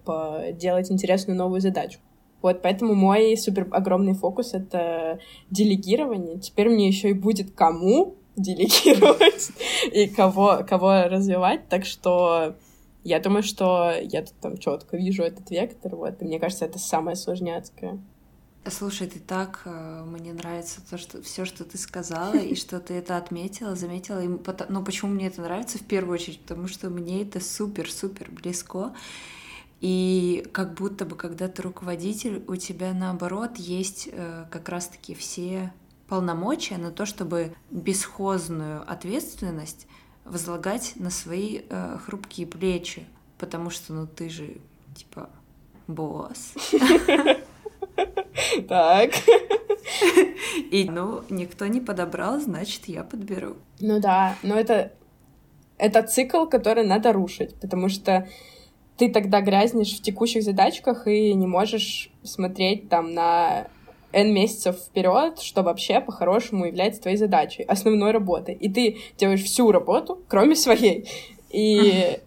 делать интересную новую задачу. Вот, поэтому мой супер огромный фокус — это делегирование. Теперь мне еще и будет кому делегировать и кого, кого развивать. Так что я думаю, что я тут там четко вижу этот вектор. Вот, и мне кажется, это самое сложняцкое. Слушай, ты так, э, мне нравится то, что все, что ты сказала, и что ты это отметила, заметила. И, ну, почему мне это нравится в первую очередь? Потому что мне это супер-супер близко. И как будто бы, когда ты руководитель, у тебя наоборот есть э, как раз-таки все полномочия на то, чтобы бесхозную ответственность возлагать на свои э, хрупкие плечи, потому что, ну, ты же, типа, босс. Так. И, ну, никто не подобрал, значит, я подберу. Ну да, но это, это цикл, который надо рушить, потому что ты тогда грязнешь в текущих задачках и не можешь смотреть там на N месяцев вперед, что вообще по-хорошему является твоей задачей, основной работой. И ты делаешь всю работу, кроме своей. И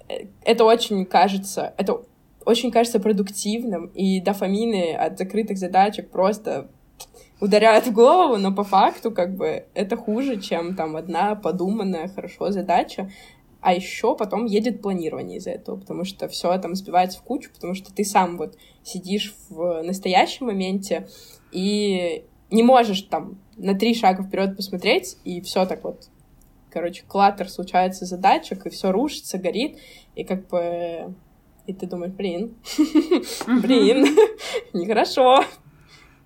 это очень кажется, это очень кажется продуктивным, и дофамины от закрытых задачек просто ударяют в голову, но по факту как бы это хуже, чем там одна подуманная хорошо задача. А еще потом едет планирование из-за этого, потому что все там сбивается в кучу, потому что ты сам вот сидишь в настоящем моменте, и не можешь там на три шага вперед посмотреть, и все так вот, короче, клаттер случается задачек, и все рушится, горит, и как бы и ты думаешь, блин, блин, нехорошо.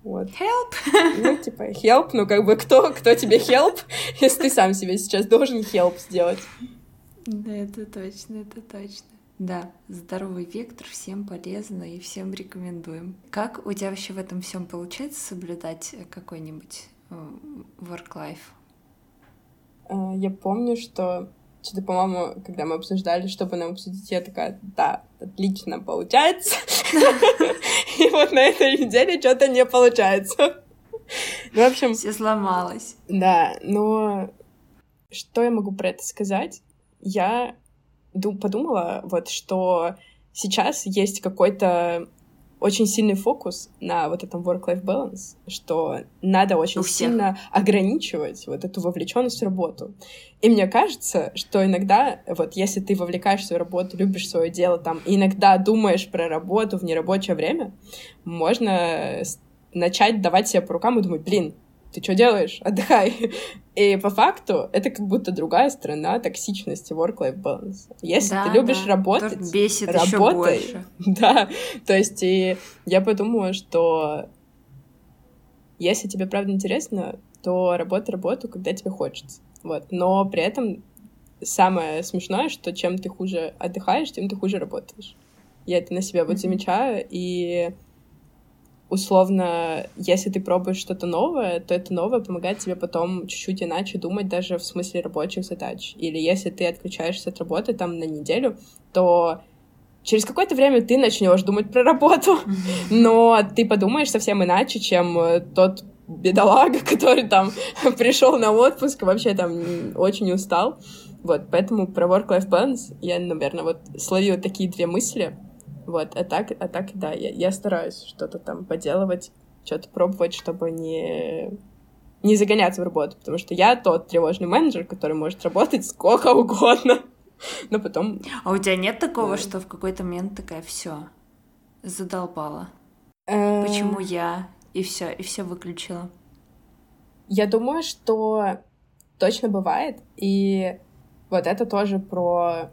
Вот. Help! Ну, типа, help, ну, как бы, кто, кто тебе help, если ты сам себе сейчас должен help сделать? Да, это точно, это точно. Да, здоровый вектор всем полезно и всем рекомендуем. Как у тебя вообще в этом всем получается соблюдать какой-нибудь э, work-life? Э, я помню, что что-то, по-моему, когда мы обсуждали, чтобы нам обсудить, я такая, да, отлично получается. И вот на этой неделе что-то не получается. Ну, в общем... Все сломалось. Да, но что я могу про это сказать? Я подумала, вот, что сейчас есть какой-то очень сильный фокус на вот этом work-life balance, что надо очень сильно ограничивать вот эту вовлеченность в работу. И мне кажется, что иногда, вот если ты вовлекаешь свою работу, любишь свое дело там, и иногда думаешь про работу в нерабочее время, можно начать давать себе по рукам и думать, блин, ты что делаешь? Отдыхай. И по факту это как будто другая сторона токсичности work-life balance. Если да, ты любишь да. работать, Тоже бесит работай. Еще больше. Да, то есть и я подумала, что если тебе правда интересно, то работай работу, когда тебе хочется. Вот. Но при этом самое смешное, что чем ты хуже отдыхаешь, тем ты хуже работаешь. Я это на себе вот замечаю, и условно, если ты пробуешь что-то новое, то это новое помогает тебе потом чуть-чуть иначе думать даже в смысле рабочих задач. Или если ты отключаешься от работы там на неделю, то через какое-то время ты начнешь думать про работу, но ты подумаешь совсем иначе, чем э, тот бедолага, который там пришел на отпуск, вообще там очень устал. Вот, поэтому про work-life balance я, наверное, вот словила такие две мысли — вот, а так, а так да, я, я стараюсь что-то там поделывать, что-то пробовать, чтобы не, не загоняться в работу, потому что я тот тревожный менеджер, который может работать сколько угодно, но потом... А у тебя нет такого, что в какой-то момент такая все задолбала? Почему я? И все, и все выключила. Я думаю, что точно бывает, и вот это тоже про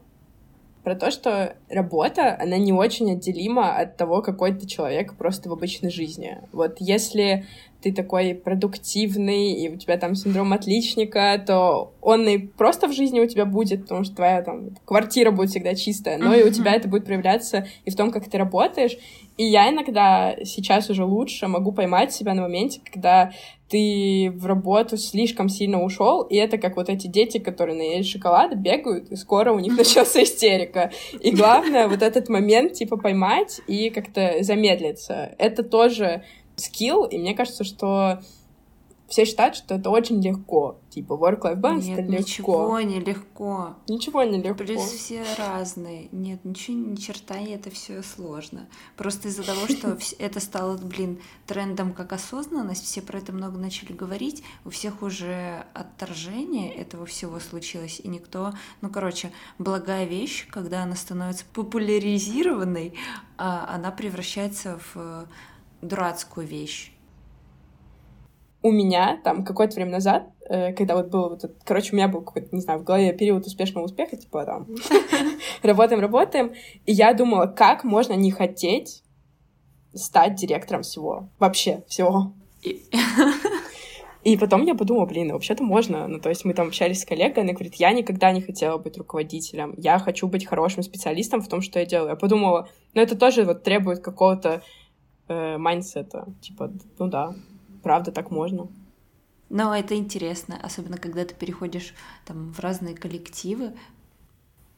про то, что работа, она не очень отделима от того, какой ты человек просто в обычной жизни. Вот если ты такой продуктивный, и у тебя там синдром отличника, то он и просто в жизни у тебя будет, потому что твоя там квартира будет всегда чистая, но и у тебя это будет проявляться и в том, как ты работаешь. И я иногда сейчас уже лучше могу поймать себя на моменте, когда ты в работу слишком сильно ушел, и это как вот эти дети, которые наели шоколада, бегают, и скоро у них начнется истерика. И главное вот этот момент типа поймать и как-то замедлиться. Это тоже скилл, и мне кажется, что все считают, что это очень легко. Типа work-life balance Нет, это легко. ничего не легко. Ничего не легко. Плюс все разные. Нет, ничего, ни черта, и это все сложно. Просто из-за того, что это стало, блин, трендом как осознанность, все про это много начали говорить, у всех уже отторжение этого всего случилось, и никто... Ну, короче, благая вещь, когда она становится популяризированной, а она превращается в дурацкую вещь у меня там какое-то время назад, э, когда вот был вот этот, короче, у меня был какой-то, не знаю, в голове период успешного успеха, типа там, работаем, работаем, и я думала, как можно не хотеть стать директором всего, вообще всего. И потом я подумала, блин, ну, вообще-то можно. Ну, то есть мы там общались с коллегой, она говорит, я никогда не хотела быть руководителем, я хочу быть хорошим специалистом в том, что я делаю. Я подумала, ну, это тоже вот требует какого-то э, mindset а. Типа, ну да, правда так можно. Но это интересно, особенно когда ты переходишь там в разные коллективы,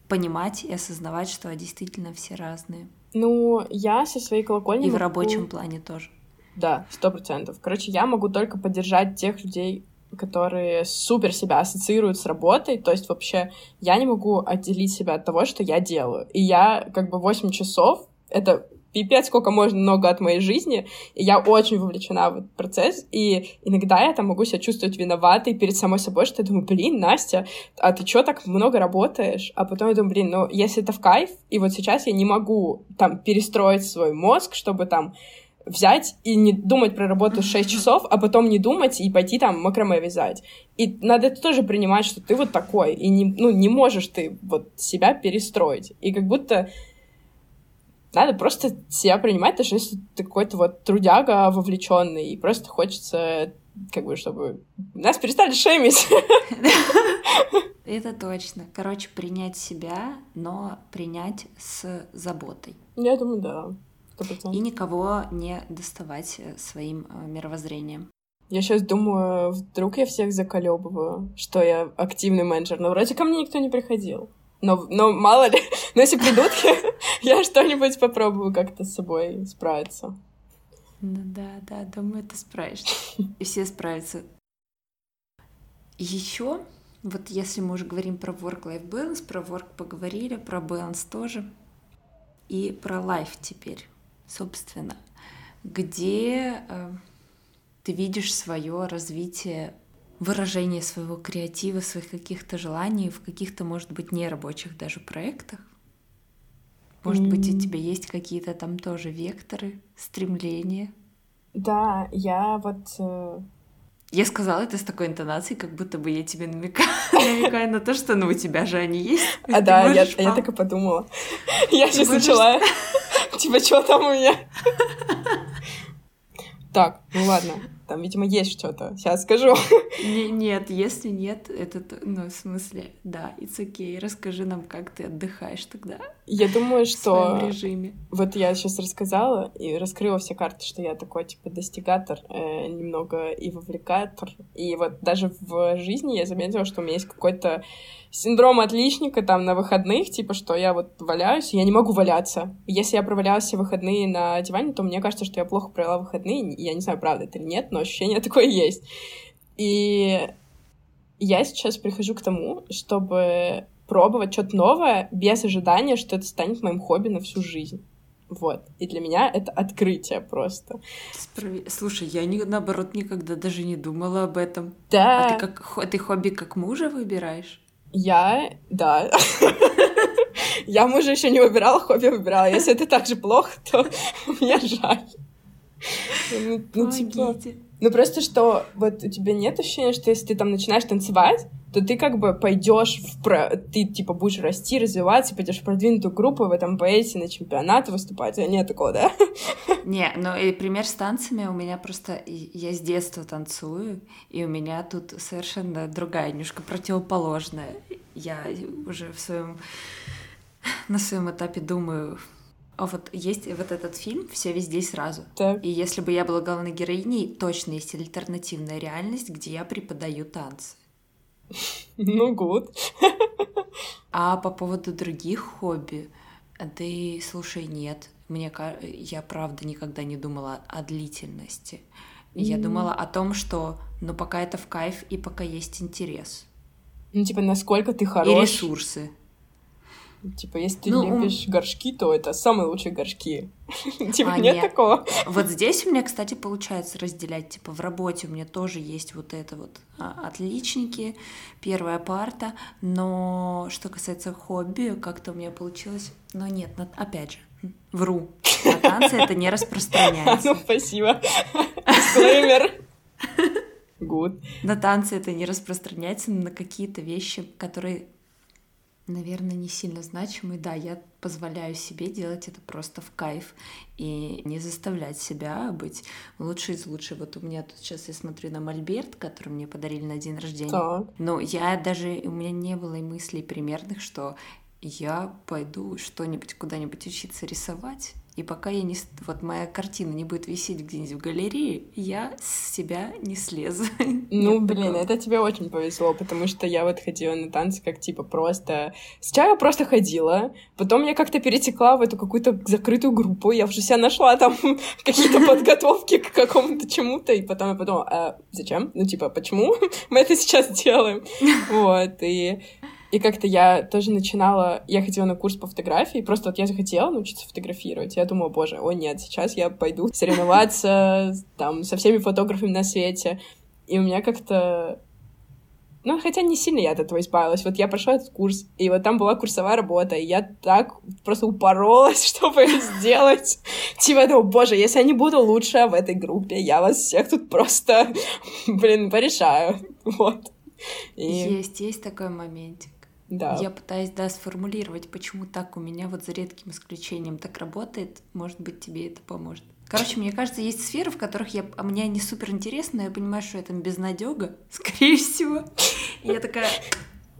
понимать и осознавать, что действительно все разные. Ну, я со своей колокольни... И могу... в рабочем плане тоже. Да, сто процентов. Короче, я могу только поддержать тех людей, которые супер себя ассоциируют с работой, то есть вообще я не могу отделить себя от того, что я делаю. И я как бы 8 часов, это пипец, сколько можно много от моей жизни, и я очень вовлечена в этот процесс, и иногда я там могу себя чувствовать виноватой перед самой собой, что я думаю, блин, Настя, а ты что так много работаешь? А потом я думаю, блин, ну, если это в кайф, и вот сейчас я не могу там перестроить свой мозг, чтобы там взять и не думать про работу 6 часов, а потом не думать и пойти там макраме вязать. И надо это тоже принимать, что ты вот такой, и не, ну, не можешь ты вот себя перестроить. И как будто надо просто себя принимать, даже если ты какой-то вот трудяга вовлеченный, и просто хочется, как бы, чтобы нас перестали шеймить. Это точно. Короче, принять себя, но принять с заботой. Я думаю, да. 100%. И никого не доставать э, своим э, мировоззрением. Я сейчас думаю, вдруг я всех заколебываю, что я активный менеджер, но вроде ко мне никто не приходил. Но, но мало ли, но если придут, я что-нибудь попробую как-то с собой справиться. Ну да, да, думаю, ты справишься. И все справятся. Еще, вот если мы уже говорим про work-life balance, про work поговорили, про balance тоже, и про life теперь, собственно, где э, ты видишь свое развитие выражение своего креатива, своих каких-то желаний в каких-то, может быть, нерабочих даже проектах? Может mm. быть, у тебя есть какие-то там тоже векторы, стремления? Да, я вот... Э... Я сказала это с такой интонацией, как будто бы я тебе намекаю, намекаю на то, что ну у тебя же они есть. А да, я, я так и подумала. Я сейчас начала. Типа, что там у меня? Так, ну ладно. Там, видимо, есть что-то. Сейчас скажу. Не, нет, если нет, это, ну, в смысле, да, it's okay. Расскажи нам, как ты отдыхаешь тогда. Я думаю, что... В режиме. Вот я сейчас рассказала и раскрыла все карты, что я такой, типа, достигатор, э, немного и вовлекатор. И вот даже в жизни я заметила, что у меня есть какой-то синдром отличника там на выходных, типа, что я вот валяюсь, я не могу валяться. Если я провалялась все выходные на диване, то мне кажется, что я плохо провела выходные. Я не знаю, правда это или нет, но ощущение такое есть. И я сейчас прихожу к тому, чтобы пробовать что-то новое без ожидания, что это станет моим хобби на всю жизнь. Вот. И для меня это открытие просто. Справи... Слушай, я не, наоборот никогда даже не думала об этом. Да. А ты как ты хобби как мужа выбираешь? Я, да. Я мужа еще не выбирала, хобби выбирала. Если это так же плохо, то мне жаль. Ну, ну, типа, ну просто что вот у тебя нет ощущения, что если ты там начинаешь танцевать, то ты как бы пойдешь в про... ты типа будешь расти, развиваться, пойдешь в продвинутую группу, в этом поэте на чемпионаты выступать, а нет такого, да? Не, ну и пример с танцами у меня просто я с детства танцую, и у меня тут совершенно другая, немножко противоположная. Я уже в своем на своем этапе думаю, А вот есть вот этот фильм «Все везде и сразу». Так. И если бы я была главной героиней, точно есть альтернативная реальность, где я преподаю танцы. Ну, гуд. А по поводу других хобби, да и слушай, нет. Мне я правда никогда не думала о длительности. Я mm. думала о том, что ну пока это в кайф и пока есть интерес. Ну, типа, насколько ты хорош. И ресурсы. Типа, если ты ну, любишь um... горшки, то это самые лучшие горшки. типа, а, нет, нет такого. Вот здесь у меня, кстати, получается разделять. Типа, в работе у меня тоже есть вот это вот а, отличники, первая парта. Но что касается хобби, как-то у меня получилось... Но нет, опять же, вру. На танцы это не распространяется. Ну, спасибо. Дисклеймер. Good. На танцы это не распространяется на какие-то вещи, которые наверное, не сильно значимый. Да, я позволяю себе делать это просто в кайф и не заставлять себя быть лучше из лучших. Вот у меня тут сейчас я смотрю на мольберт, который мне подарили на день рождения. Так. Но я даже, у меня не было и мыслей примерных, что я пойду что-нибудь куда-нибудь учиться рисовать и пока я не... Вот моя картина не будет висеть где-нибудь в галерее, я с себя не слезу. Ну, блин, это тебе очень повезло, потому что я вот ходила на танцы как типа просто... Сначала я просто ходила, потом я как-то перетекла в эту какую-то закрытую группу, я уже себя нашла там какие-то подготовки к какому-то чему-то, и потом я подумала, а зачем? Ну, типа, почему мы это сейчас делаем? Вот, и и как-то я тоже начинала... Я ходила на курс по фотографии, просто вот я захотела научиться фотографировать. Я думала, боже, о нет, сейчас я пойду соревноваться там со всеми фотографами на свете. И у меня как-то ну, хотя не сильно я от этого избавилась. Вот я прошла этот курс, и вот там была курсовая работа, и я так просто упоролась, чтобы сделать. Типа, думаю, боже, если я не буду лучше в этой группе, я вас всех тут просто, блин, порешаю. Вот. И... Есть, есть такой моментик. Да. Я пытаюсь, да, сформулировать, почему так у меня вот за редким исключением так работает. Может быть, тебе это поможет. Короче, мне кажется, есть сферы, в которых я, а мне не супер интересно, но я понимаю, что это безнадега, скорее всего. И я такая,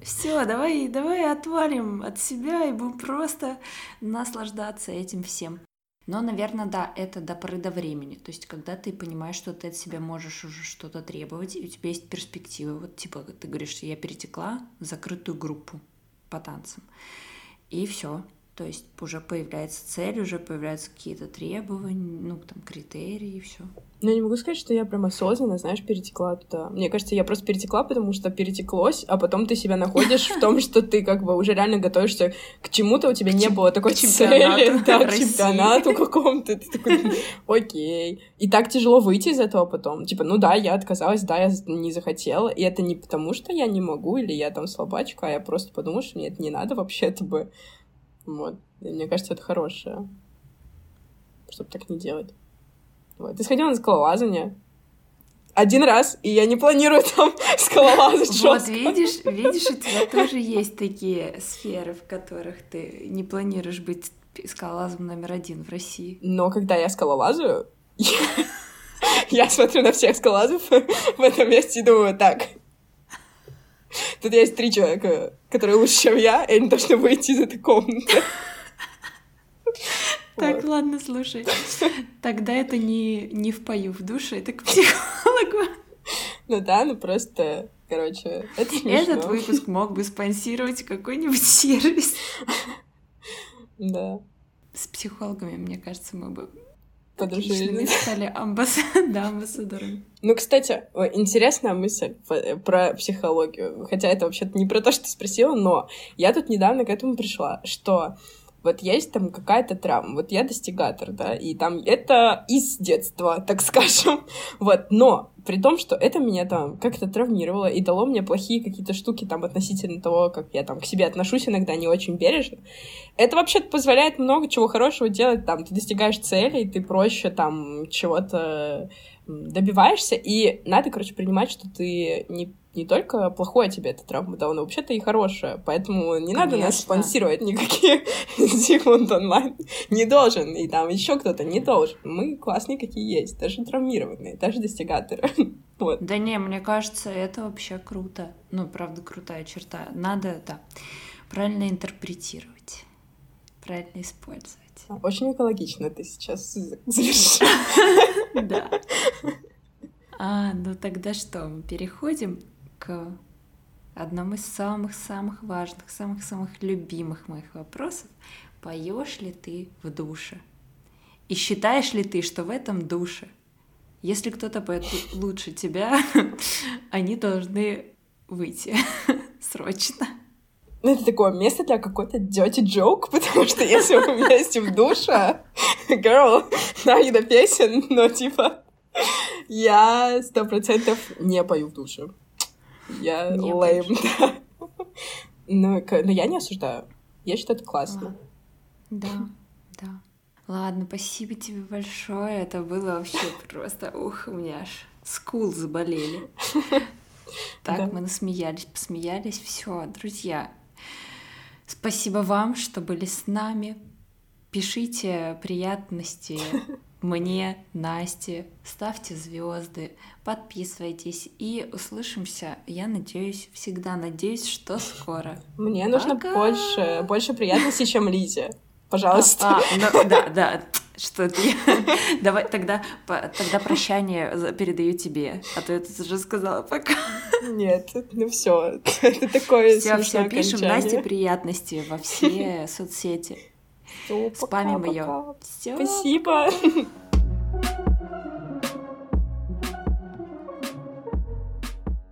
все, давай, давай отвалим от себя и будем просто наслаждаться этим всем. Но, наверное, да, это до поры до времени. То есть, когда ты понимаешь, что ты от себя можешь уже что-то требовать, и у тебя есть перспективы. Вот, типа, ты говоришь, я перетекла в закрытую группу по танцам. И все. То есть уже появляется цель, уже появляются какие-то требования, ну, там, критерии и все. Ну, я не могу сказать, что я прям осознанно, знаешь, перетекла туда. Мне кажется, я просто перетекла, потому что перетеклось, а потом ты себя находишь в том, что ты как бы уже реально готовишься к чему-то, у тебя не было такой цели, да, к чемпионату какому-то. Ты такой, окей. И так тяжело выйти из этого потом. Типа, ну да, я отказалась, да, я не захотела, и это не потому, что я не могу, или я там слабачка, а я просто подумала, что мне это не надо вообще-то бы. Вот. И мне кажется, это хорошее. Чтобы так не делать. Вот. Ты сходила на скалолазание. Один раз, и я не планирую там скалолазать. Вот видишь, видишь, у тебя тоже есть такие сферы, в которых ты не планируешь быть скалолазом номер один в России. Но когда я скалолазаю, я смотрю на всех скалолазов в этом месте и думаю, так, Тут есть три человека, которые лучше, чем я, и они должны выйти из этой комнаты. Так, ладно, слушай. Тогда это не, не впою в душе, это к психологу. Ну да, ну просто, короче, это смешно. Этот выпуск мог бы спонсировать какой-нибудь сервис. Да. С психологами, мне кажется, мы бы подружились. стали амбасс... да, амбассадорами. Ну, кстати, интересная мысль э, про психологию. Хотя это вообще-то не про то, что ты спросила, но я тут недавно к этому пришла, что вот есть там какая-то травма, вот я достигатор, да, и там это из детства, так скажем, вот, но при том, что это меня там как-то травмировало и дало мне плохие какие-то штуки там относительно того, как я там к себе отношусь иногда не очень бережно, это вообще позволяет много чего хорошего делать, там, ты достигаешь целей, ты проще там чего-то добиваешься, и надо, короче, принимать, что ты не не только плохое тебе эта травма дала, но вообще-то и хорошее. Поэтому не Конечно. надо нас спонсировать никакие Зигмунд онлайн. Не должен. И там еще кто-то не должен. Мы классные какие есть. Даже травмированные, даже достигаторы. вот. Да не, мне кажется, это вообще круто. Ну, правда, крутая черта. Надо, да, правильно интерпретировать, правильно использовать. Очень экологично ты сейчас завершила. Да. А, ну тогда что, мы переходим к одному из самых-самых важных, самых-самых любимых моих вопросов. Поешь ли ты в душе? И считаешь ли ты, что в этом душе, если кто-то поет лучше тебя, они должны выйти срочно? Ну, это такое место для какой-то dirty joke, потому что если мы вместе в душе, girl, да, не до песен, но типа я сто процентов не пою в душе. Я лейм, да. Но, но я не осуждаю. Я считаю, это классно. Да, да. Ладно, спасибо тебе большое. Это было вообще просто... Ух, у меня аж скул заболели. Так, да. мы насмеялись, посмеялись. Все, друзья, спасибо вам, что были с нами. Пишите приятности мне, Насте, ставьте звезды, подписывайтесь и услышимся, я надеюсь, всегда надеюсь, что скоро. Мне нужно больше, больше приятностей, чем Лизе. Пожалуйста. А, ну, да, да, что ты. Давай тогда, тогда прощание передаю тебе, а то я тут уже сказала пока. Нет, ну все, это такое Все, все, пишем Насте приятности во все соцсети. Все, Спамим ее. Спасибо.